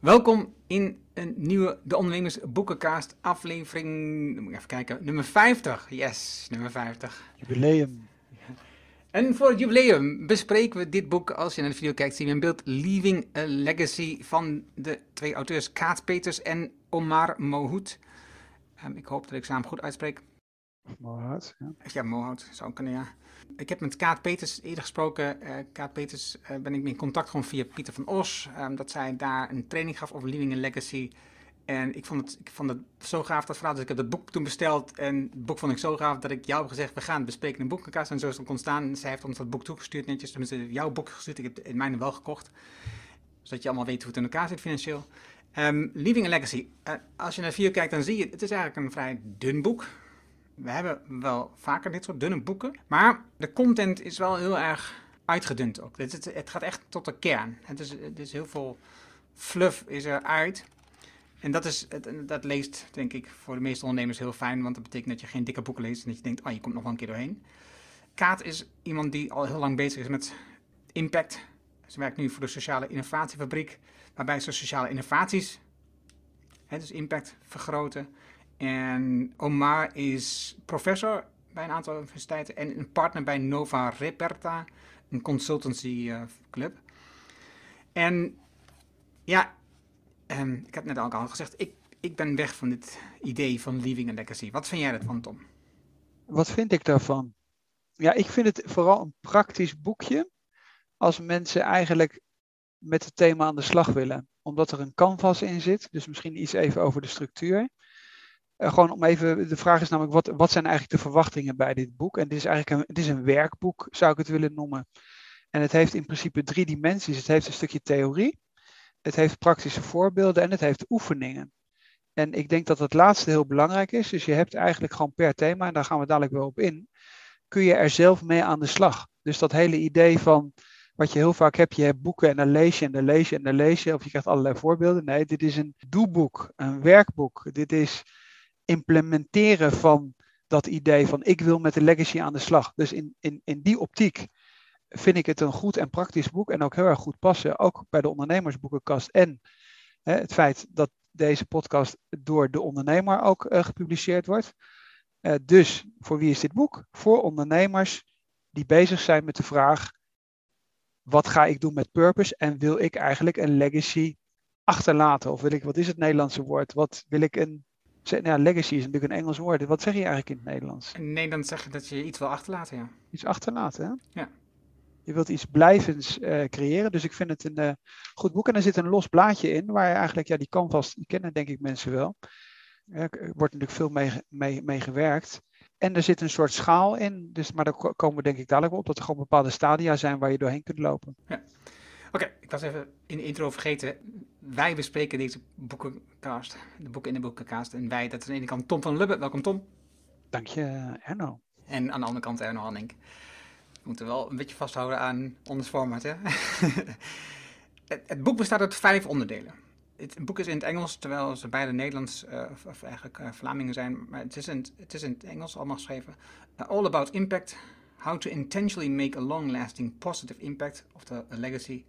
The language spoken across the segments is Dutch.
Welkom in een nieuwe De Ondernemers Boekencast aflevering, moet ik even kijken, nummer 50. Yes, nummer 50. Jubileum. En voor het jubileum bespreken we dit boek, als je naar de video kijkt, zien we in beeld Leaving a Legacy van de twee auteurs Kaat Peters en Omar Mohoed. Um, ik hoop dat ik zijn naam goed uitspreek. Mohoud, ja. Ja, Mohoud, zou kunnen, ja. Ik heb met Kaat Peters eerder gesproken. Uh, Kaat Peters uh, ben ik in contact gewoon via Pieter van Os. Um, dat zij daar een training gaf over Living a Legacy. En ik vond, het, ik vond het zo gaaf, dat verhaal. Dus ik heb het boek toen besteld. En het boek vond ik zo gaaf dat ik jou heb gezegd, we gaan bespreken een boekenkast. En zo is het ontstaan. Zij heeft ons dat boek toegestuurd netjes. Tenminste, jouw boek gestuurd. Ik heb het in mijne wel gekocht. Zodat je allemaal weet hoe het in elkaar zit financieel. Um, Leaving a Legacy. Uh, als je naar vier kijkt, dan zie je, het is eigenlijk een vrij dun boek. We hebben wel vaker dit soort dunne boeken. Maar de content is wel heel erg uitgedund ook. Het, het, gaat echt tot de kern. Het is, het is heel veel fluff is eruit. En dat, is, dat leest, denk ik, voor de meeste ondernemers heel fijn. Want dat betekent dat je geen dikke boeken leest. En dat je denkt, oh, je komt nog wel een keer doorheen. Kaat is iemand die al heel lang bezig is met impact. Ze werkt nu voor de Sociale Innovatiefabriek. Waarbij ze sociale innovaties, hè, dus impact, vergroten. En Omar is professor bij een aantal universiteiten en een partner bij Nova Reperta, een consultancy uh, club. En ja, um, ik heb net ook al gezegd, ik, ik ben weg van dit idee van Leaving a Legacy. Wat vind jij ervan, Tom? Wat vind ik daarvan? Ja, ik vind het vooral een praktisch boekje als mensen eigenlijk met het thema aan de slag willen. Omdat er een canvas in zit, dus misschien iets even over de structuur. Uh, gewoon om even, de vraag is namelijk, wat, wat zijn eigenlijk de verwachtingen bij dit boek? En dit is eigenlijk een, het is een werkboek, zou ik het willen noemen. En het heeft in principe drie dimensies. Het heeft een stukje theorie, het heeft praktische voorbeelden en het heeft oefeningen. En ik denk dat het laatste heel belangrijk is. Dus je hebt eigenlijk gewoon per thema, en daar gaan we dadelijk wel op in, kun je er zelf mee aan de slag. Dus dat hele idee van, wat je heel vaak hebt, je hebt boeken en dan lees je en dan lees je en dan lees je, of je krijgt allerlei voorbeelden. Nee, dit is een doeboek, een werkboek. Dit is implementeren van dat idee van ik wil met de legacy aan de slag. Dus in, in, in die optiek vind ik het een goed en praktisch boek en ook heel erg goed passen, ook bij de ondernemersboekenkast. En hè, het feit dat deze podcast door de ondernemer ook uh, gepubliceerd wordt. Uh, dus voor wie is dit boek? Voor ondernemers die bezig zijn met de vraag: wat ga ik doen met purpose en wil ik eigenlijk een legacy achterlaten? Of wil ik, wat is het Nederlandse woord? Wat wil ik een nou, legacy is natuurlijk een Engels woord. Wat zeg je eigenlijk in het Nederlands? In Nederland zeg je dat je iets wil achterlaten, ja. Iets achterlaten, hè? Ja. Je wilt iets blijvends uh, creëren. Dus ik vind het een uh, goed boek. En er zit een los blaadje in, waar je eigenlijk, ja, die canvas, die kennen denk ik mensen wel. Er wordt natuurlijk veel mee, mee, mee gewerkt. En er zit een soort schaal in, dus, maar daar komen we denk ik dadelijk op, dat er gewoon bepaalde stadia zijn waar je doorheen kunt lopen. Ja. Oké, okay, ik was even in de intro vergeten. Wij bespreken deze boekencast, de boeken in de boekencast. En wij, dat is aan de ene kant Tom van Lubbe. Welkom Tom. Dank je Erno. En aan de andere kant Erno Hanning. We moeten wel een beetje vasthouden aan ons format. Hè? het, het, boek bestaat uit vijf onderdelen. Het boek is in het Engels, terwijl ze beide Nederlands uh, of, of, eigenlijk uh, Vlamingen zijn. Maar het is in, het is in het Engels allemaal geschreven. Uh, all about impact. How to intentionally make a long-lasting positive impact of the legacy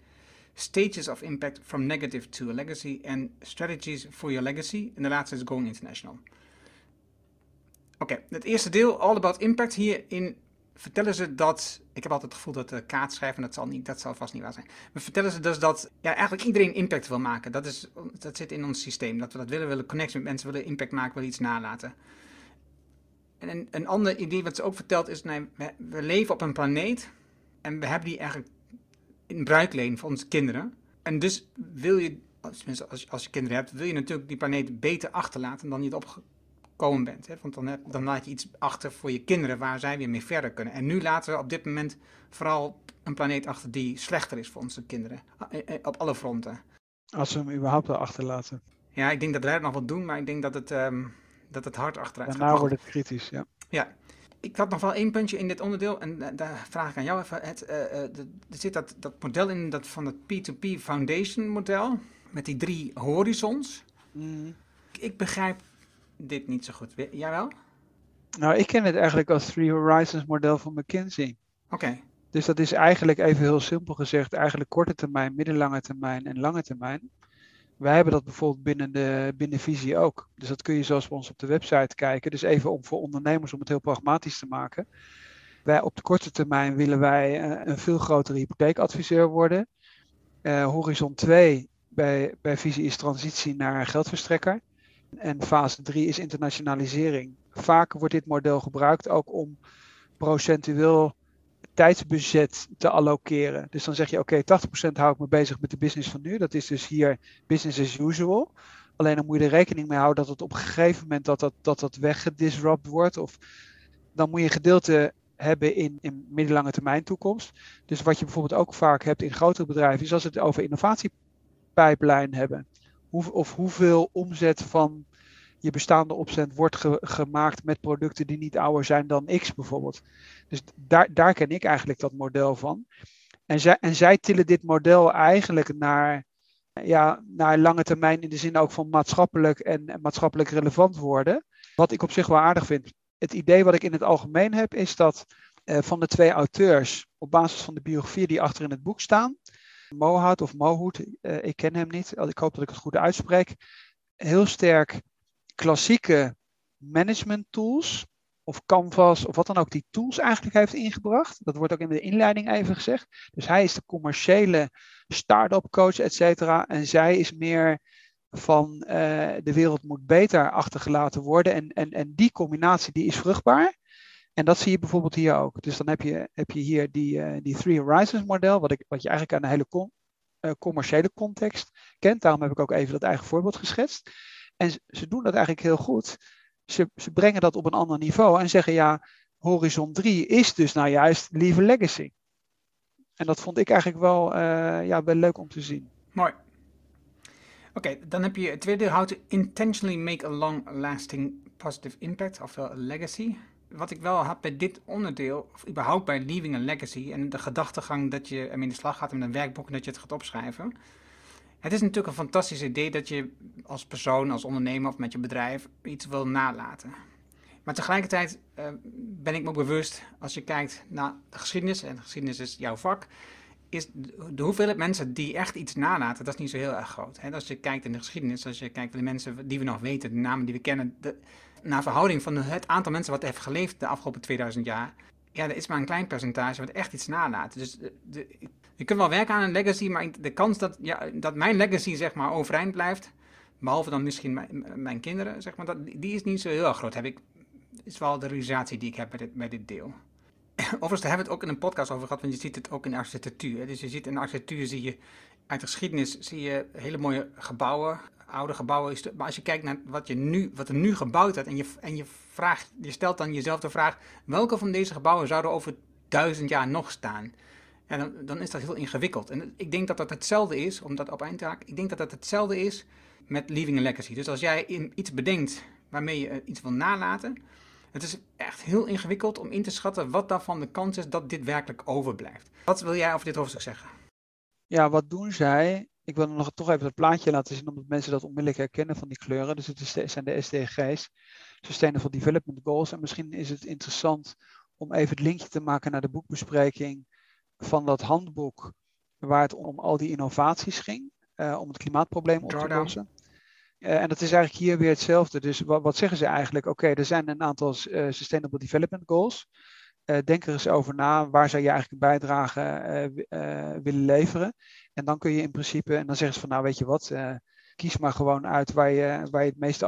stages of impact from negative to a legacy en strategies for your legacy. En de laatste is going international. Oké, het eerste deel, all about impact. Hierin vertellen ze dat, ik heb altijd het gevoel dat de kaart schrijven, dat zal, niet, dat zal vast niet waar zijn. Maar vertellen ze dus dat ja, eigenlijk iedereen impact wil maken. Dat, is, dat zit in ons systeem, dat we dat willen, willen connectie met mensen, willen impact maken, willen iets nalaten. En een, een ander idee wat ze ook vertelt is, nee, we leven op een planeet en we hebben die eigenlijk in bruikleen voor onze kinderen. En dus wil je, als, als, als je kinderen hebt, wil je natuurlijk die planeet beter achterlaten dan je het opgekomen bent. Hè? Want dan, heb, dan laat je iets achter voor je kinderen waar zij weer mee verder kunnen. En nu laten we op dit moment vooral een planeet achter die slechter is voor onze kinderen. Eh, eh, op alle fronten. Als we hem überhaupt wel achterlaten. Ja, ik denk dat wij het nog wat doen, maar ik denk dat het, um, dat het hard achteruit Daarna gaat. Daarna wordt het kritisch, ja. Ja, ik had nog wel één puntje in dit onderdeel en daar vraag ik aan jou even. Het, uh, er zit dat, dat model in dat van het P2P Foundation model met die drie horizons. Mm. Ik begrijp dit niet zo goed. Jij wel? Nou, ik ken het eigenlijk als Three Horizons model van McKinsey. Oké. Okay. Dus dat is eigenlijk even heel simpel gezegd, eigenlijk korte termijn, middellange termijn en lange termijn. Wij hebben dat bijvoorbeeld binnen de binnen Visie ook. Dus dat kun je zoals bij ons op de website kijken. Dus even om voor ondernemers om het heel pragmatisch te maken. Wij op de korte termijn willen wij eh, een veel grotere hypotheekadviseur worden. Uh, horizon 2 bij, bij Visie is transitie naar geldverstrekker. En fase 3 is internationalisering. Vaak wordt dit model gebruikt ook om procentueel tijdsbudget te allokeren. Dus dan zeg je, oké, 80% hou ik me bezig met de business van nu. Dat is dus hier business as usual. Alleen dan moet je er rekening mee houden dat het op een gegeven moment dat dat, dat, dat weggedisrupt wordt. Of dan moet je een gedeelte hebben in, in middellange termijn toekomst. Dus wat je bijvoorbeeld ook vaak hebt in grotere bedrijven, is als het over innovatiepijplijn hebben. Hoe, of hoeveel omzet van je bestaande opzet wordt gemaakt met producten die niet ouder zijn dan X bijvoorbeeld. Dus daar, daar ken ik eigenlijk dat model van. En zij, en zij tillen dit model eigenlijk naar, ja, naar lange termijn in de zin ook van maatschappelijk en, maatschappelijk relevant worden. Wat ik op zich wel aardig vind. Het idee wat ik in het algemeen heb is dat uh, van de twee auteurs, op basis van de biografie die achter in het boek staan, Mohout of Mohoed, uh, ik ken hem niet, ik hoop dat ik het goed uitspreek, heel sterk klassieke management tools of Canvas of wat dan ook die tools eigenlijk heeft ingebracht. Dat wordt ook in de inleiding even gezegd. Dus hij is de commerciële start-up coach, et cetera. En zij is meer van uh, de wereld moet beter achtergelaten worden. En, en, en die combinatie die is vruchtbaar. En dat zie je bijvoorbeeld hier ook. Dus dan heb je, heb je hier die, uh, die Three Horizons model, wat, ik, wat je eigenlijk aan een hele uh, commerciële context kent. Daarom heb ik ook even dat eigen voorbeeld geschetst. En ze doen dat eigenlijk heel goed. Ze, ze brengen dat op een ander niveau en zeggen ja, Horizon 3 is dus nou juist Lieve Legacy. En dat vond ik eigenlijk wel, uh, ja, wel leuk om te zien. Mooi. Oké, dan heb je het tweede, how to intentionally make a long-lasting positive impact, ofwel legacy. Wat ik wel heb bij dit onderdeel, of überhaupt bij Leaving a Legacy, en de gedachtegang dat je ermee in de slag gaat met een werkboek en dat je het gaat opschrijven, het is natuurlijk een fantastisch idee dat je als persoon, als ondernemer of met je bedrijf iets wil nalaten. Maar tegelijkertijd uh, ben ik me bewust, als je kijkt naar de geschiedenis, en de geschiedenis is jouw vak, is de hoeveelheid mensen die echt iets nalaten, dat is niet zo heel erg groot. Hè? Als je kijkt in de geschiedenis, als je kijkt naar de mensen die we nog weten, de namen die we kennen, de, naar verhouding van het aantal mensen wat heeft geleefd de afgelopen 2000 jaar, ja, er is maar een klein percentage wat echt iets nalaat. Dus de, de, je kunt wel werken aan een legacy, maar de kans dat, ja, dat mijn legacy zeg maar overeind blijft, behalve dan misschien mijn, mijn kinderen, zeg maar, dat, die is niet zo heel groot. Heb ik, is wel de realisatie die ik heb bij dit, dit deel. Overigens, daar hebben we het ook in een podcast over gehad, want je ziet het ook in architectuur. Dus je ziet in architectuur, zie je uit de geschiedenis, zie je hele mooie gebouwen, oude gebouwen. Maar als je kijkt naar wat, je nu, wat er nu gebouwd wordt en je, en je, vraagt, je stelt dan jezelf de vraag, welke van deze gebouwen zouden over duizend jaar nog staan? Dan, dan is dat heel ingewikkeld. En ik denk dat dat hetzelfde is, om dat op eind te haken, ik denk dat dat hetzelfde is met Leaving a Legacy. Dus als jij iets bedenkt waarmee je eh, iets wil nalaten, het is echt heel ingewikkeld om in te schatten wat daarvan de kans is dat dit werkelijk overblijft. Wat wil jij over dit hoofdstuk zeggen? Ja, wat doen zij? Ik wil nog toch even het plaatje laten zien, omdat mensen dat onmiddellijk herkennen van die kleuren. Dus het zijn de SDG's, Sustainable Development Goals. En misschien is het interessant om even het linkje te maken naar de boekbespreking van dat handboek waar het om al die innovaties ging, uh, om het klimaatprobleem op te lossen. Uh, en dat is eigenlijk hier weer hetzelfde. Dus wat, wat zeggen ze eigenlijk? Oké, er zijn een aantal uh, Sustainable Development Goals. denk er eens over na, waar zou je eigenlijk een bijdrage willen leveren? En dan kun je in principe, en dan zeggen ze van nou weet je wat, kies maar gewoon uit waar je, waar je het meeste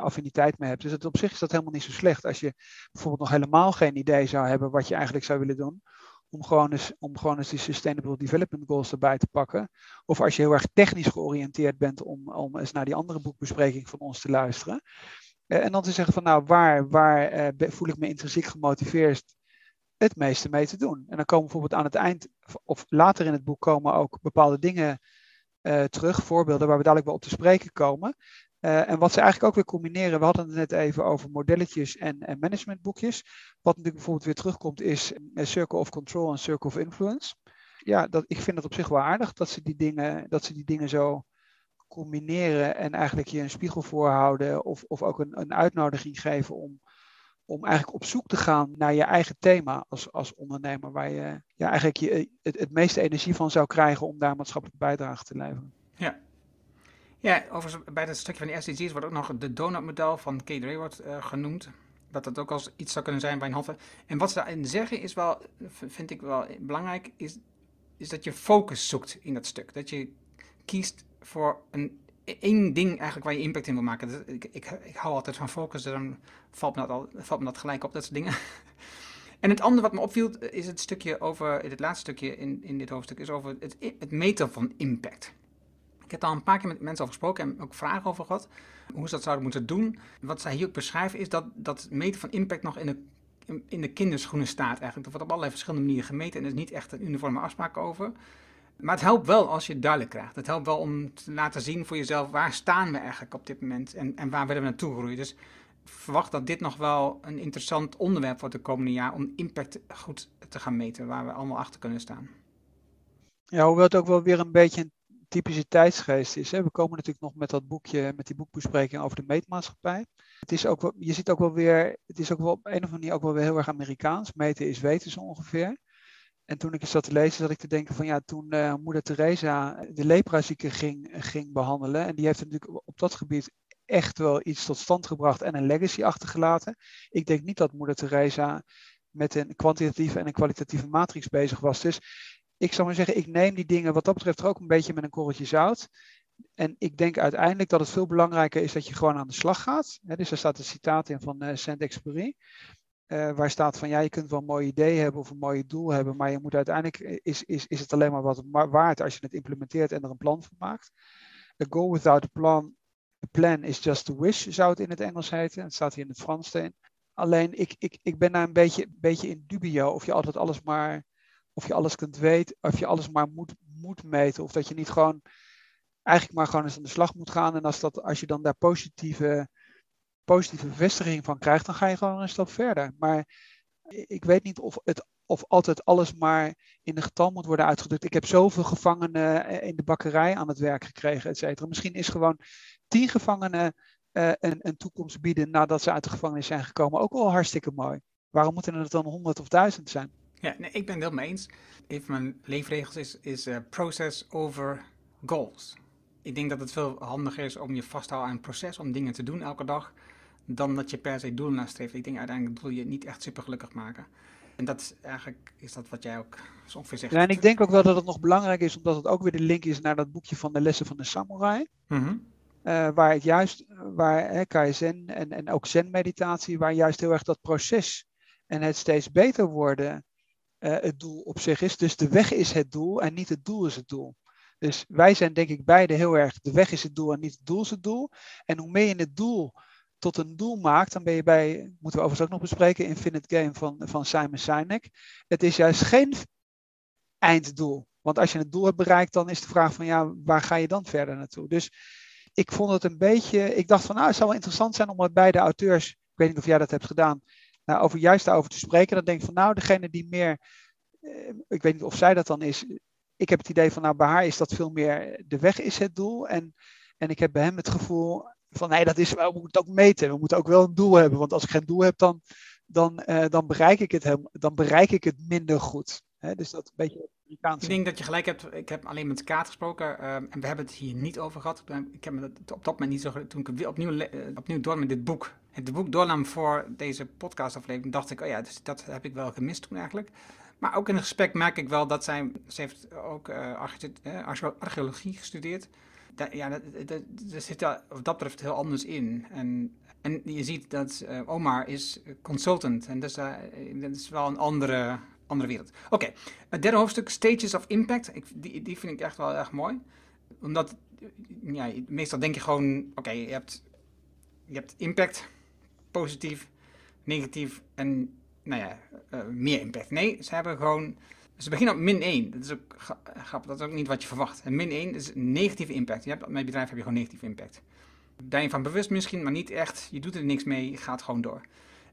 affiniteit mee hebt. Dus het, op zich is dat helemaal niet zo slecht. Als je bijvoorbeeld nog helemaal geen idee zou hebben wat je eigenlijk zou willen doen, om gewoon, eens, om gewoon eens die Sustainable Development Goals erbij te pakken. Of als je heel erg technisch georiënteerd bent om, om eens naar die andere boekbespreking van ons te luisteren. Uh, en dan te zeggen van nou, waar, waar uh, voel ik me intrinsiek gemotiveerd het meeste mee te doen. En dan komen bijvoorbeeld aan het eind, of later in het boek komen ook bepaalde dingen uh, terug, voorbeelden waar we dadelijk wel op te spreken komen. Uh, en wat ze eigenlijk ook weer combineren, we hadden het net even over modelletjes en, en managementboekjes. Wat natuurlijk bijvoorbeeld weer terugkomt is Circle of Control en Circle of Influence. Ja, dat, ik vind het op zich wel aardig dat ze die dingen, dat ze die dingen zo combineren en eigenlijk je een spiegel voorhouden of, of ook een, een uitnodiging geven om, om eigenlijk op zoek te gaan naar je eigen thema als, als ondernemer, waar je ja, eigenlijk je, het, het meeste energie van zou krijgen om daar maatschappelijke bijdrage te leveren. Ja, Ja, overigens bij dat stukje van de SDG's wordt ook nog de donut-model van Kate Rayward uh, genoemd. Dat dat ook als iets zou kunnen zijn bij een hand. En wat ze daarin zeggen is wel, vind ik wel belangrijk, is, is dat je focus zoekt in dat stuk. Dat je kiest voor een, één ding eigenlijk waar je impact in wil maken. ik, ik, ik hou altijd van focus, dus dan valt me, dat al, valt me dat gelijk op, dat soort dingen. En het andere wat me opviel is het stukje over, het laatste stukje in, in dit hoofdstuk, is over het, het meten van impact. Heb al een paar keer met mensen over gesproken en ook vragen over gehad. Hoe ze dat zouden moeten doen. Wat zij hier ook beschrijven is dat dat meten van impact nog in de, in de kinderschoenen staat eigenlijk. Dat wordt op allerlei verschillende manieren gemeten en er is niet echt een uniforme afspraak over. Maar het helpt wel als je het duidelijk krijgt. Het helpt wel om te laten zien voor jezelf waar staan we eigenlijk op dit moment en, en waar willen we naartoe groeien. Dus verwacht dat dit nog wel een interessant onderwerp wordt de komende jaar om impact goed te gaan meten, waar we allemaal achter kunnen staan. Ja, hoewel het ook wel weer een beetje typische tijdsgeest is. We komen natuurlijk nog met dat boekje, met die boekbespreking over de meetmaatschappij. Het is ook wel, je ziet ook wel weer, het is ook wel op een of andere manier ook wel weer heel erg Amerikaans. Meten is weten zo ongeveer. En toen ik eens zat te lezen, zat ik te denken van ja, toen uh, moeder Teresa de leprazieken ging, ging behandelen. En die heeft natuurlijk op dat gebied echt wel iets tot stand gebracht en een legacy achtergelaten. Ik denk niet dat moeder Teresa met een kwantitatieve en een kwalitatieve matrix bezig was. Dus ik zou maar zeggen, ik neem die dingen wat dat betreft ook een beetje met een korreltje zout. En ik denk uiteindelijk dat het veel belangrijker is dat je gewoon aan de slag gaat. dus er staat een citaat in van uh, Saint-Exupéry. Uh, waar staat van ja, je kunt wel een mooi idee hebben of een mooi doel hebben, maar je moet uiteindelijk eh, is, is, is het alleen maar wat waard als je het implementeert en er een plan van maakt. A goal without a plan A plan is just a wish, zou het in het Engels heten. Het staat hier in het Frans. Alleen ik, ik, ik ben daar een beetje, beetje in dubio of je altijd alles maar, of je alles kunt weten, of je alles maar moet, moet meten. Of dat je niet gewoon, eigenlijk maar gewoon eens aan de slag moet gaan. En als, dat, als je dan daar positieve, positieve bevestiging van krijgt, dan ga je gewoon een stap verder. Maar ik weet niet of het of altijd alles maar in een getal moet worden uitgedrukt. Ik heb zoveel gevangenen eh, in de bakkerij aan het werk gekregen, et cetera. Misschien is gewoon tien gevangenen uh, een, een, toekomst bieden nadat ze uit de gevangenis zijn gekomen ook wel hartstikke mooi. Waarom moeten het dan honderd of duizend zijn? Ja, nee, ik ben het mee eens. Een van mijn leefregels is, is uh, process over goals. Ik denk dat het veel handiger is om je vast te houden aan een proces, om dingen te doen elke dag, dan dat je per se doelen nastreeft. Ik denk uiteindelijk doel je niet echt super gelukkig maken. En dat eigenlijk is dat wat jij ook zo ongeveer zegt. Ja, en ik denk ook wel dat het nog belangrijk is, omdat het ook weer de link is naar dat boekje van de lessen van de samurai. Mm waar het juist, waar hè, Kaizen en, en ook zen-meditatie, waar juist heel erg dat proces en het steeds beter worden uh, het doel op zich is. Dus de weg is het doel en niet het doel is het doel. Dus wij zijn denk ik beide heel erg, de weg is het doel en niet het doel is het doel. En hoe meer je het doel tot een doel maakt, dan ben je bij, moeten we overigens ook nog bespreken, Infinite Game van, van Simon Sinek. Het is juist geen einddoel. Want als je het doel hebt bereikt, dan is de vraag van ja, waar ga je dan verder naartoe? Dus ik vond het een beetje, ik dacht van nou, het zou wel interessant zijn om met beide auteurs, ik weet niet of jij dat hebt gedaan, nou, over juist daarover te spreken. Dan denk ik van nou, degene die meer, eh, ik weet niet of zij dat dan is, ik heb het idee van nou, bij haar is dat veel meer de weg is het doel. En, en ik heb bij hem het gevoel, van nee, dat is, we moeten het ook meten. We moeten ook wel een doel hebben. Want als ik geen doel heb, dan, dan, uh, dan, bereik, ik het hem, dan bereik ik het minder goed. Dus dat een beetje Amerikaans. Ik denk dat je gelijk hebt. Ik heb alleen met Kaat gesproken uh, en we hebben het hier niet over gehad. Ik heb me dat op dat moment niet zo. Toen ik opnieuw, uh, opnieuw door met dit boek. Het boek doornam voor deze podcastaflevering, dacht ik, oh ja, dus dat heb ik wel gemist toen eigenlijk. Maar ook in het gesprek merk ik wel dat zij, ze heeft ook archeologie gestudeerd ja, er zit daar wat dat betreft heel anders in. En, en je ziet dat uh, Omar is consultant. En dus, uh, dat is wel een andere, andere wereld. Oké, het derde hoofdstuk, Stages of Impact. Ik, die, die vind ik echt wel erg mooi. Omdat, ja, meestal denk je gewoon, oké, je, hebt, je hebt impact, positief, negatief en, nou ja, uh, meer impact. Nee, ze hebben gewoon ze beginnen op min 1. Dat is ook grappig, dat is ook niet wat je verwacht. En min 1 is negatieve impact. Je hebt, met bedrijf heb je gewoon negatieve impact. Ben je van bewust misschien, maar niet echt. Je doet er niks mee, je gaat gewoon door.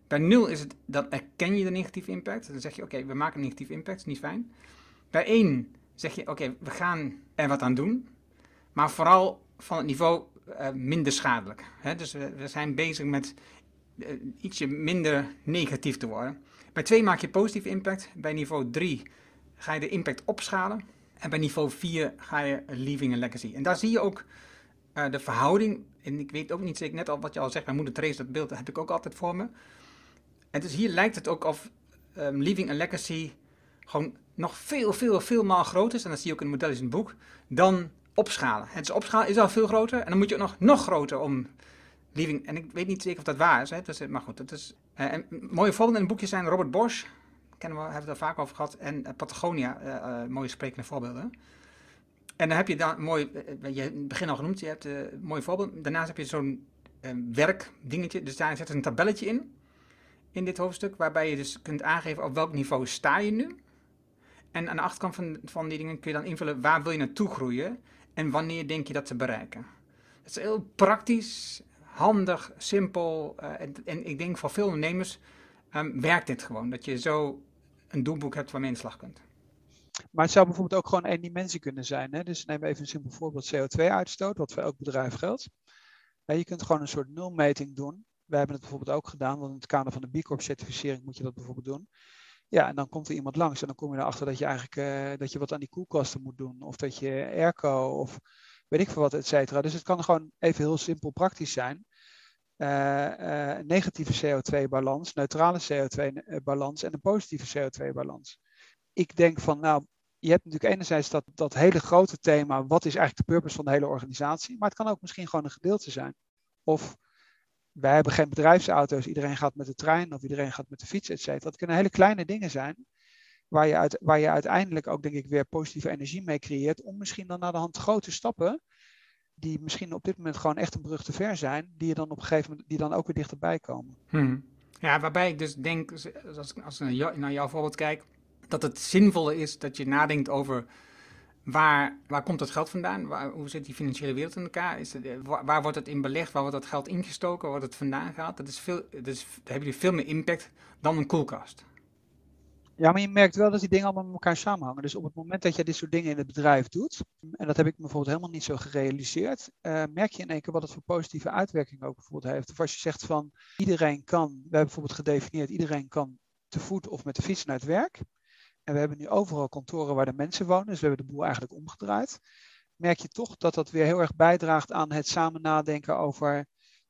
Bij 0 is het, dan erken je de negatieve impact. Dan zeg je, oké, we maken een negatieve impact, dat is niet fijn. Bij 1 zeg je, oké, we gaan er wat aan doen. Maar vooral van het niveau uh, minder schadelijk. Hè? Dus we, zijn bezig met uh, ietsje minder negatief te worden. Bij 2 maak je positieve impact. Bij niveau 3 ga je de impact opschalen. En bij niveau 4 ga je leaving a legacy. En daar zie je ook uh, de verhouding, en ik weet ook niet zeker, net al wat je al zegt, mijn moeder Therese, dat beeld heb ik ook altijd voor me. En dus hier lijkt het ook of um, Leaving a Legacy gewoon nog veel, veel, veel maal groter is, en dat zie je ook in het model in het boek, dan opschalen. Het is opschalen is al veel groter, en dan moet je ook nog, nog groter om Leaving, en ik weet niet zeker of dat waar is, hè, dus, maar goed, het is, en mooie voorbeelden in het boekje zijn Robert Bosch, kennen we, hebben we het daar vaak over gehad, en uh, Patagonia, mooie sprekende voorbeelden. En dan heb je dan mooi, je het begin al genoemd, je hebt een mooi voorbeeld. Daarnaast heb je zo'n werkdingetje, dus daar zit een tabelletje in, in dit hoofdstuk, waarbij je dus kunt aangeven op welk niveau sta je nu. En aan de achterkant van, van die dingen kun je dan invullen waar wil je naartoe groeien en wanneer denk je dat te bereiken. Het is heel praktisch, handig, simpel uh, en, en, ik denk voor veel ondernemers um, werkt dit gewoon. Dat je zo een doelboek hebt waarmee je in slag kunt. Maar het zou bijvoorbeeld ook gewoon één dimensie kunnen zijn. Hè? Dus neem even een simpel voorbeeld CO2-uitstoot, wat voor elk bedrijf geldt. Je kunt gewoon een soort nulmeting doen. We hebben het bijvoorbeeld ook gedaan, want in het kader van de B Corp certificering moet je dat bijvoorbeeld doen. Ja, en dan komt er iemand langs en dan kom je erachter dat je eigenlijk uh, dat je wat aan die koelkasten moet doen. Of dat je airco of weet ik veel wat, et cetera. Dus het kan gewoon even heel simpel praktisch zijn. Uh, negatieve CO2-balans, neutrale CO2-balans en een positieve CO2-balans. Ik denk van, nou, je hebt natuurlijk enerzijds dat, dat hele grote thema, wat is eigenlijk de purpose van de hele organisatie, maar het kan ook misschien gewoon een gedeelte zijn. Of wij hebben geen bedrijfsauto's, iedereen gaat met de trein of iedereen gaat met de fiets, et cetera. Dat kunnen hele kleine dingen zijn, waar je, uit, waar je uiteindelijk ook, denk ik, weer positieve energie mee creëert, om misschien dan naar de hand grote stappen, die misschien op dit moment gewoon echt een brug te ver zijn, die je dan op een gegeven moment, die dan ook weer dichterbij komen. Hmm. Ja, waarbij ik dus denk, als ik, als naar jouw voorbeeld kijk, dat het zinvolle is dat je nadenkt over Waar, waar komt het geld vandaan? Waar, hoe zit die financiële wereld in elkaar? Is eh, waar, wordt het in belegd? Waar wordt dat geld ingestoken? Waar wordt het vandaan gehaald? Dat is veel, dat is, hebben jullie veel meer impact dan een koelkast. Ja, maar je merkt wel dat die dingen allemaal met elkaar samenhangen. Dus op het moment dat je dit soort dingen in het bedrijf doet, en dat heb ik bijvoorbeeld helemaal niet zo gerealiseerd, uh, merk je in één keer wat het voor positieve uitwerking ook bijvoorbeeld heeft. Of als je zegt van iedereen kan, we hebben bijvoorbeeld gedefinieerd, iedereen kan te voet of met de fiets naar het werk. En we hebben nu overal kantoren waar de mensen wonen, dus we hebben de boel eigenlijk omgedraaid. Merk je toch dat dat weer heel erg bijdraagt aan het samen nadenken over,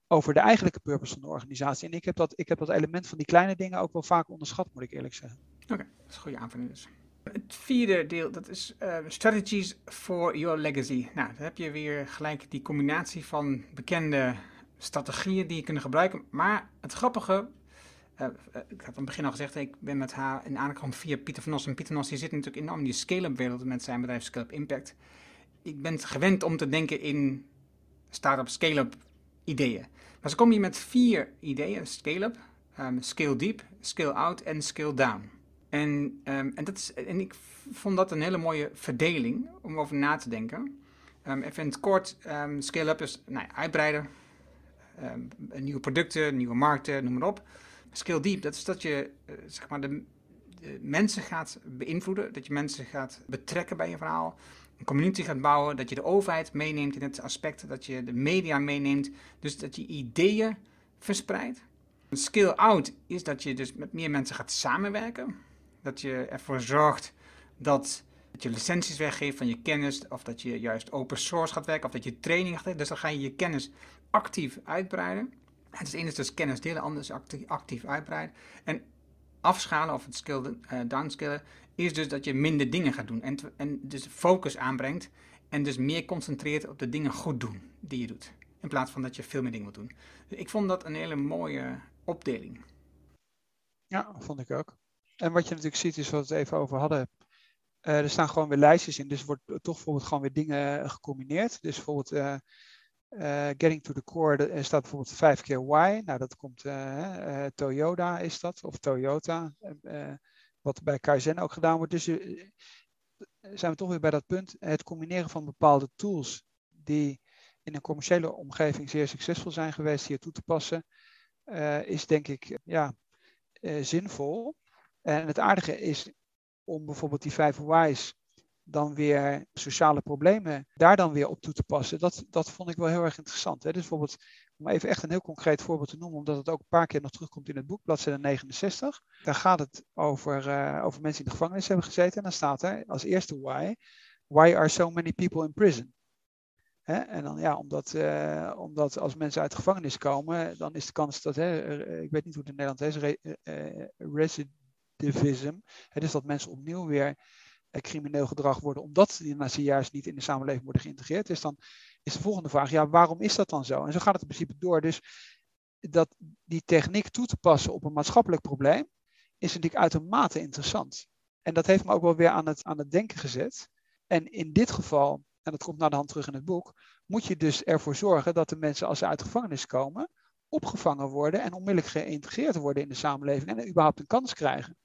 over de eigenlijke purpose van de organisatie. En ik heb, dat, ik heb dat element van die kleine dingen ook wel vaak onderschat, moet ik eerlijk zeggen. Oké, dat is een goede aanvulling dus. Het vierde deel, dat is uh, strategies for your legacy. Nou, dan heb je weer gelijk die combinatie van bekende strategieën die je kunnen gebruiken. Maar het grappige uh, ik had aan het begin al gezegd, ik ben met haar in aangekomen via Pieter van Os. En Pieter van Os die zit natuurlijk enorm in die scale-up wereld met zijn bedrijf Scale-up Impact. Ik ben gewend om te denken in start-up, scale-up ideeën. Maar ze komen hier met vier ideeën. Scale-up, um, scale deep, scale out en scale down. En, um, en, dat is, en ik vond dat een hele mooie verdeling om over na te denken. Um, even in het kort, scale-up is nou ja, uitbreiden. nieuwe producten, nieuwe markten, noem maar op. Skill deep, dat is dat je uh, zeg maar de, mensen gaat beïnvloeden, dat je mensen gaat betrekken bij je verhaal, een community gaat bouwen, dat je de overheid meeneemt in het aspect, dat je de media meeneemt, dus dat je ideeën verspreidt. Skill out is dat je dus met meer mensen gaat samenwerken, dat je ervoor zorgt dat, dat je licenties weggeeft van je kennis, of dat je juist open source gaat werken, of dat je training gaat geven, dus dan ga je je kennis actief uitbreiden. Het is ene is dus kennis delen, ander is actief, actief uitbreiden. En afschalen of het skill uh, downskillen is dus dat je minder dingen gaat doen. En, en dus focus aanbrengt en dus meer concentreert op de dingen goed doen die je doet. In plaats van dat je veel meer dingen moet doen. Dus ik vond dat een hele mooie opdeling. Ja, vond ik ook. En wat je natuurlijk ziet is wat we het even over hadden. Uh, er staan gewoon weer lijstjes in, dus wordt toch bijvoorbeeld gewoon weer dingen gecombineerd. Dus bijvoorbeeld uh, uh, getting to the core, er staat bijvoorbeeld vijf keer why. Nou, dat komt uh, Toyota is dat, of Toyota. wat bij Kaizen ook gedaan wordt. Dus zijn we toch weer bij dat punt. Het combineren van bepaalde tools die in een commerciële omgeving zeer succesvol zijn geweest, hier toe te passen, is denk ik ja, zinvol. En het aardige is om bijvoorbeeld die vijf why's dan weer sociale problemen daar dan weer op toe te passen. Dat, dat vond ik wel heel erg interessant. Hè? Dus bijvoorbeeld, om even echt een heel concreet voorbeeld te noemen, omdat het ook een paar keer nog terugkomt in het boek, bladzijde 69. Daar gaat het over, uh, over mensen die in de gevangenis hebben gezeten. En dan staat er als eerste why, why are so many people in prison? Hè? En dan ja, omdat, uh, omdat als mensen uit de gevangenis komen, dan is de kans dat, hè, ik weet niet hoe het in Nederland is, re, uh, recidivism, dus dat mensen opnieuw weer crimineel gedrag worden, omdat die ze juist niet in de samenleving worden geïntegreerd. Dus dan is de volgende vraag, ja, waarom is dat dan zo? En zo gaat het in principe door. Dus dat die techniek toe te passen op een maatschappelijk probleem, is natuurlijk uitermate interessant. En dat heeft me ook wel weer aan het, aan het denken gezet. En in dit geval, en dat komt naar de hand terug in het boek, moet je dus ervoor zorgen dat de mensen als ze uit de gevangenis komen, opgevangen worden en onmiddellijk geïntegreerd worden in de samenleving en überhaupt een kans krijgen.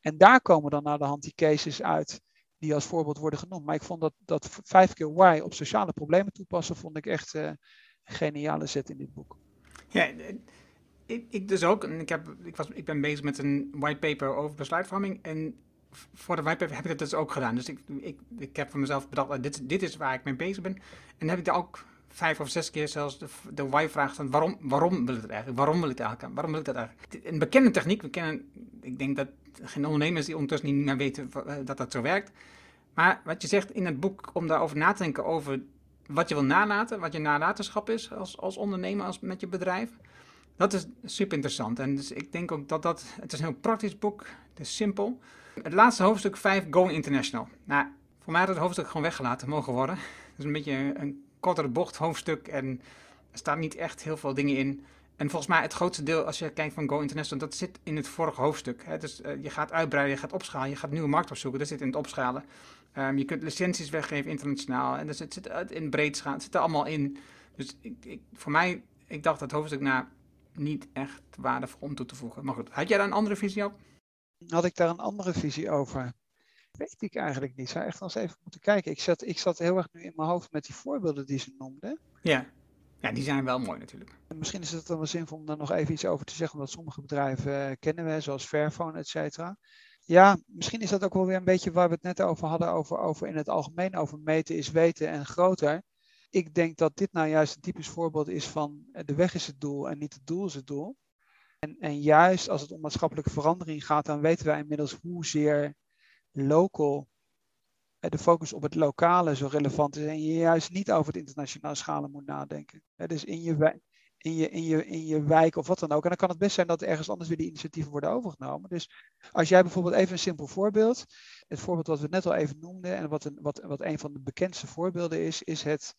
En daar komen dan naar de hand die cases uit die als voorbeeld worden genoemd. Maar ik vond dat, dat vijf keer why op sociale problemen toepassen, vond ik echt uh, een geniale zet in dit boek. Ja, ik, ik dus ook. Ik, heb, ik, was, ik ben bezig met een whitepaper over besluitvorming. En voor de whitepaper heb ik dat dus ook gedaan. Dus ik, ik, ik heb voor mezelf bedacht, dit, dit is waar ik mee bezig ben. En heb ik daar ook vijf of zes keer zelfs de, de why-vraag van waarom, waarom wil ik het eigenlijk? Waarom wil ik het eigenlijk? Waarom wil ik dat eigenlijk? Een bekende techniek, we kennen, ik denk dat geen ondernemers die ondertussen niet meer weten eh, dat dat zo werkt. Maar wat je zegt in het boek, om daarover na te denken over wat je wil nalaten, wat je nalatenschap is als, als ondernemer, als, met je bedrijf. Dat is super interessant. En dus ik denk ook dat dat, het is een heel praktisch boek, het is simpel. Het laatste hoofdstuk 5, Going International. Nou, voor mij had het hoofdstuk gewoon weggelaten mogen worden. Het is een beetje een kortere bocht hoofdstuk en er staan niet echt heel veel dingen in. En volgens mij het grootste deel, als je kijkt van Go International, dat zit in het vorige hoofdstuk. Hè. Dus uh, je gaat uitbreiden, je gaat opschalen, je gaat nieuwe markten opzoeken. Dat zit in het opschalen. Um, je kunt licenties weggeven internationaal. En dus zit in breed schalen, het zit er allemaal in. Dus ik, ik, voor mij, ik dacht dat hoofdstuk nou niet echt waardevol om toe te voegen. Maar goed, had jij daar een andere visie op? Had ik daar een andere visie over? Weet ik eigenlijk niet. Zou echt nog eens even moeten kijken. Ik zat, ik zat heel erg nu in mijn hoofd met die voorbeelden die ze noemden. Ja. Ja, die zijn wel mooi natuurlijk. Misschien is het dan wel zinvol om daar nog even iets over te zeggen, omdat sommige bedrijven uh, kennen we, zoals Fairphone, et cetera. Ja, misschien is dat ook wel weer een beetje waar we het net over hadden, over, over in het algemeen over meten is weten en groter. Ik denk dat dit nou juist een typisch voorbeeld is van eh, de weg is het doel en niet het doel is het doel. En, en juist als het om maatschappelijke verandering gaat, dan weten wij inmiddels hoezeer local de focus op het lokale zo relevant is en je juist niet over het internationale schalen moet nadenken. Dus in je, in je, in, je, in je wijk of wat dan ook. En dan kan het best zijn dat ergens anders weer die initiatieven worden overgenomen. Dus als jij bijvoorbeeld even een simpel voorbeeld, het voorbeeld wat we net al even noemden en wat een, wat, wat een van de bekendste voorbeelden is, is het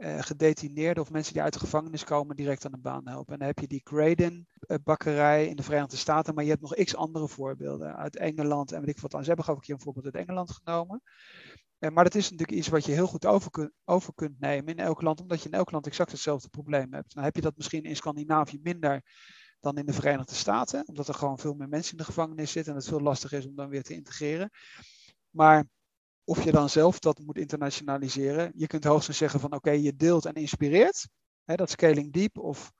uh, gedetineerden of mensen die uit de gevangenis komen direct aan de baan helpen. En dan heb je die Graden uh, bakkerij in de Verenigde Staten, maar je hebt nog x andere voorbeelden uit Engeland en weet ik wat dan. Ze hebben geloof ik hier een voorbeeld uit Engeland genomen. Uh, maar dat is natuurlijk iets wat je heel goed over, kun, over kunt nemen in elk land, omdat je in elk land exact hetzelfde probleem hebt. Nou heb je dat misschien in Scandinavië minder dan in de Verenigde Staten, omdat er gewoon veel meer mensen in de gevangenis zitten en het veel lastiger is om dan weer te integreren. Maar of je dan zelf dat moet internationaliseren. Je kunt hoogstens zeggen van oké, je deelt en inspireert. Hè, dat scaling deep. Of,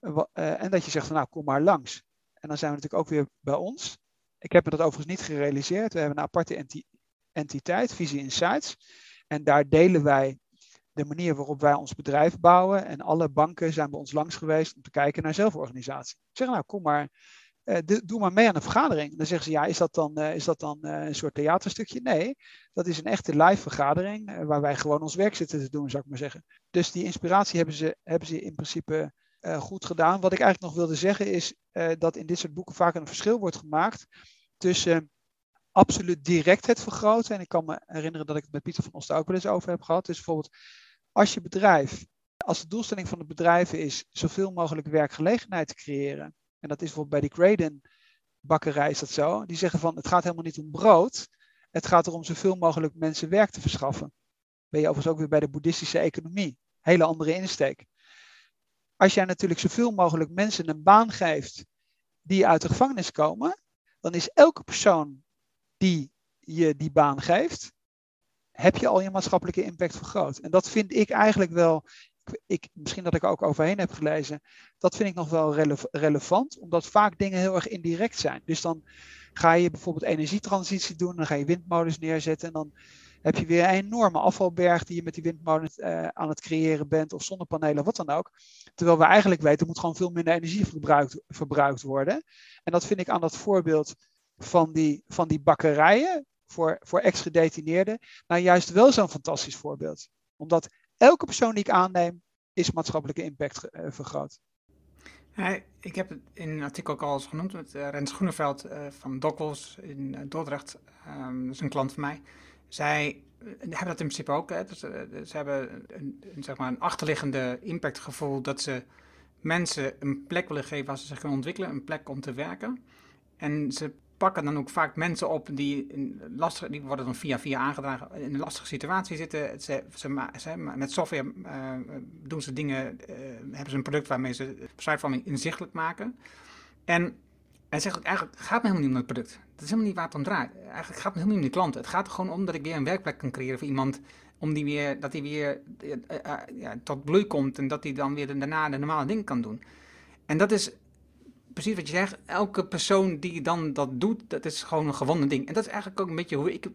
uh, en dat je zegt van nou, kom maar langs. En dan zijn we natuurlijk ook weer bij ons. Ik heb me dat overigens niet gerealiseerd. We hebben een aparte enti entiteit, Visie Insights. En daar delen wij de manier waarop wij ons bedrijf bouwen. En alle banken zijn bij ons langs geweest om te kijken naar zelforganisatie. Ik zeg nou, kom maar uh, doe maar mee aan een vergadering. Dan zeggen ze, ja, is dat dan, uh, is dat dan uh, een soort theaterstukje? Nee, dat is een echte live vergadering waar wij gewoon ons werk zitten te doen, zou ik maar zeggen. Dus die inspiratie hebben ze, hebben ze in principe goed gedaan. Wat ik eigenlijk nog wilde zeggen is dat in dit soort boeken vaak een verschil wordt gemaakt tussen absoluut direct het vergroten. En ik kan me herinneren dat ik het met Pieter van Oster ook wel eens over heb gehad. Dus bijvoorbeeld als je bedrijf, als de doelstelling van het bedrijf is zoveel mogelijk werkgelegenheid te creëren en dat is bijvoorbeeld bij die Graden bakkerij is dat zo. Die zeggen van het gaat helemaal niet om brood. Het gaat erom zoveel mogelijk mensen werk te verschaffen. Ben je overigens ook weer bij de boeddhistische economie. Hele andere insteek. Als jij natuurlijk zoveel mogelijk mensen een baan geeft die uit de gevangenis komen, dan is elke persoon die je die baan geeft, heb je al je maatschappelijke impact vergroot. En dat vind ik eigenlijk wel ik, misschien dat ik er ook overheen heb gelezen, dat vind ik nog wel relevant, omdat vaak dingen heel erg indirect zijn. Dus dan ga je bijvoorbeeld energietransitie doen, dan ga je windmolens neerzetten en dan heb je weer een enorme afvalberg die je met die windmolens uh, aan het creëren bent, of zonnepanelen, wat dan ook. Terwijl we eigenlijk weten, er moet gewoon veel minder energie verbruikt, verbruikt worden. En dat vind ik aan dat voorbeeld van die, van die bakkerijen voor, voor ex-gedetineerden, nou juist wel zo'n fantastisch voorbeeld. Omdat elke persoon die ik aanneem, is maatschappelijke impact uh, vergroot. ik heb het in een artikel ook al eens genoemd met uh, Rens Groeneveld uh, van Dockels in Dordrecht. Um, dat is een klant van mij. Zij hebben dat in principe ook. Hè. Dus, ze hebben een, zeg maar een achterliggende impactgevoel dat ze mensen een plek willen geven waar ze zich kunnen ontwikkelen, een plek om te werken. En ze pakken dan ook vaak mensen op die, in lastige, die worden dan via via aangedragen in een lastige situatie zitten. Ze, ze, ze met software uh, doen ze dingen, uh, hebben ze een product waarmee ze besluitvorming inzichtelijk maken. En hij zegt eigenlijk gaat me helemaal niet om het product. Dat is helemaal niet waar het om draait. Eigenlijk gaat het helemaal niet om de klanten. Het gaat er gewoon om dat ik weer een werkplek kan creëren voor iemand. Om die weer, dat hij weer uh, ja, tot bloei komt en dat hij dan weer daarna de normale dingen kan doen. En dat is precies wat je zegt. Elke persoon die dan dat doet, dat is gewoon een gewonnen ding. En dat is eigenlijk ook een beetje hoe ik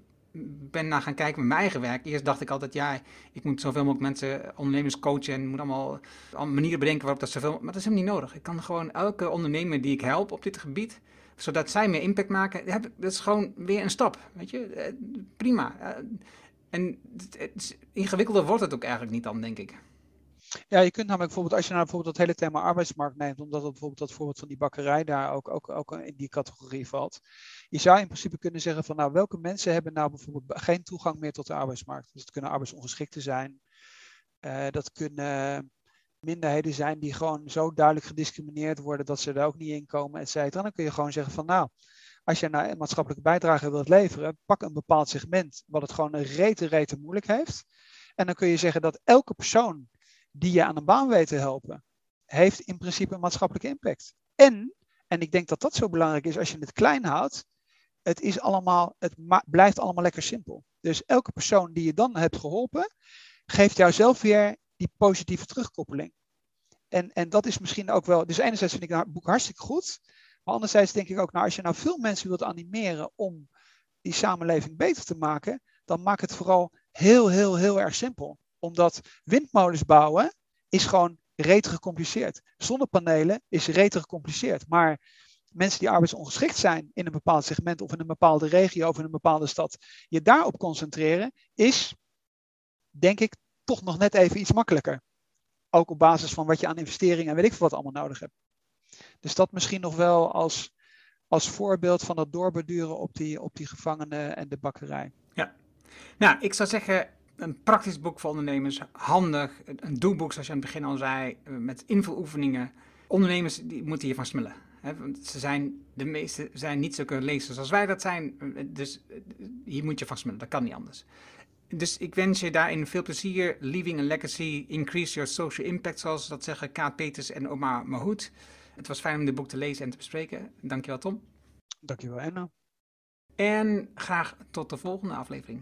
ben naar gaan kijken met mijn eigen werk. Eerst dacht ik altijd, ja, ik moet zoveel mogelijk mensen, ondernemers coachen en moet allemaal, manieren bedenken waarop dat zoveel... Maar dat is helemaal niet nodig. Ik kan gewoon elke ondernemer die ik help op dit gebied, zodat zij meer impact maken, dat is gewoon weer een stap, weet je. Eh, prima. Eh, en ingewikkelder wordt het ook eigenlijk niet dan, denk ik. Ja, je kunt namelijk bijvoorbeeld, als je nou bijvoorbeeld dat hele thema arbeidsmarkt neemt, omdat het bijvoorbeeld dat voorbeeld van die bakkerij daar ook, ook, ook in die categorie valt. Je zou in principe kunnen zeggen van nou, welke mensen hebben nou bijvoorbeeld geen toegang meer tot de arbeidsmarkt? Dus het kunnen arbeidsongeschikten zijn. Uh, dat kunnen minderheden zijn die gewoon zo duidelijk gediscrimineerd worden dat ze er ook niet in komen, et cetera. Dan kun je gewoon zeggen van nou, als je nou een maatschappelijke bijdrage wilt leveren, pak een bepaald segment wat het gewoon een rete, rete moeilijk heeft. En dan kun je zeggen dat elke persoon die je aan een baan weet te helpen, heeft in principe een maatschappelijke impact. En, en ik denk dat dat zo belangrijk is als je het klein houdt, het, is allemaal, het blijft allemaal lekker simpel. Dus elke persoon die je dan hebt geholpen, geeft jou zelf weer die positieve terugkoppeling. En, en dat is misschien ook wel. Dus enerzijds vind ik het boek hartstikke goed. Maar anderzijds denk ik ook, nou, als je nou veel mensen wilt animeren om die samenleving beter te maken, dan maak het vooral heel, heel, heel erg simpel. Omdat windmolens bouwen is gewoon rete gecompliceerd. Zonnepanelen is rete gecompliceerd. Maar mensen die arbeidsongeschikt zijn in een bepaald segment of in een bepaalde regio of in een bepaalde stad, je daarop concentreren, is denk ik toch nog net even iets makkelijker. Ook op basis van wat je aan investeringen en weet ik veel wat allemaal nodig hebt. Dus dat misschien nog wel als, als voorbeeld van het doorbeduren op die, op die gevangenen en de bakkerij. Ja, nou, ik zou zeggen, een praktisch boek voor ondernemers, handig. Een doelboek, zoals je aan het begin al zei, met invuloefeningen. Ondernemers die moeten hiervan smullen. Hè? Want ze zijn, de meeste zijn niet zulke lezers als wij dat zijn. Dus hier moet je van smullen, dat kan niet anders. Dus ik wens je daarin veel plezier. Leaving a legacy, increase your social impact, zoals dat zeggen Kaat Peters en Omar Mahoud. Het was fijn om dit boek te lezen en te bespreken. Dankjewel Tom. Dankjewel Enno. En graag tot de volgende aflevering.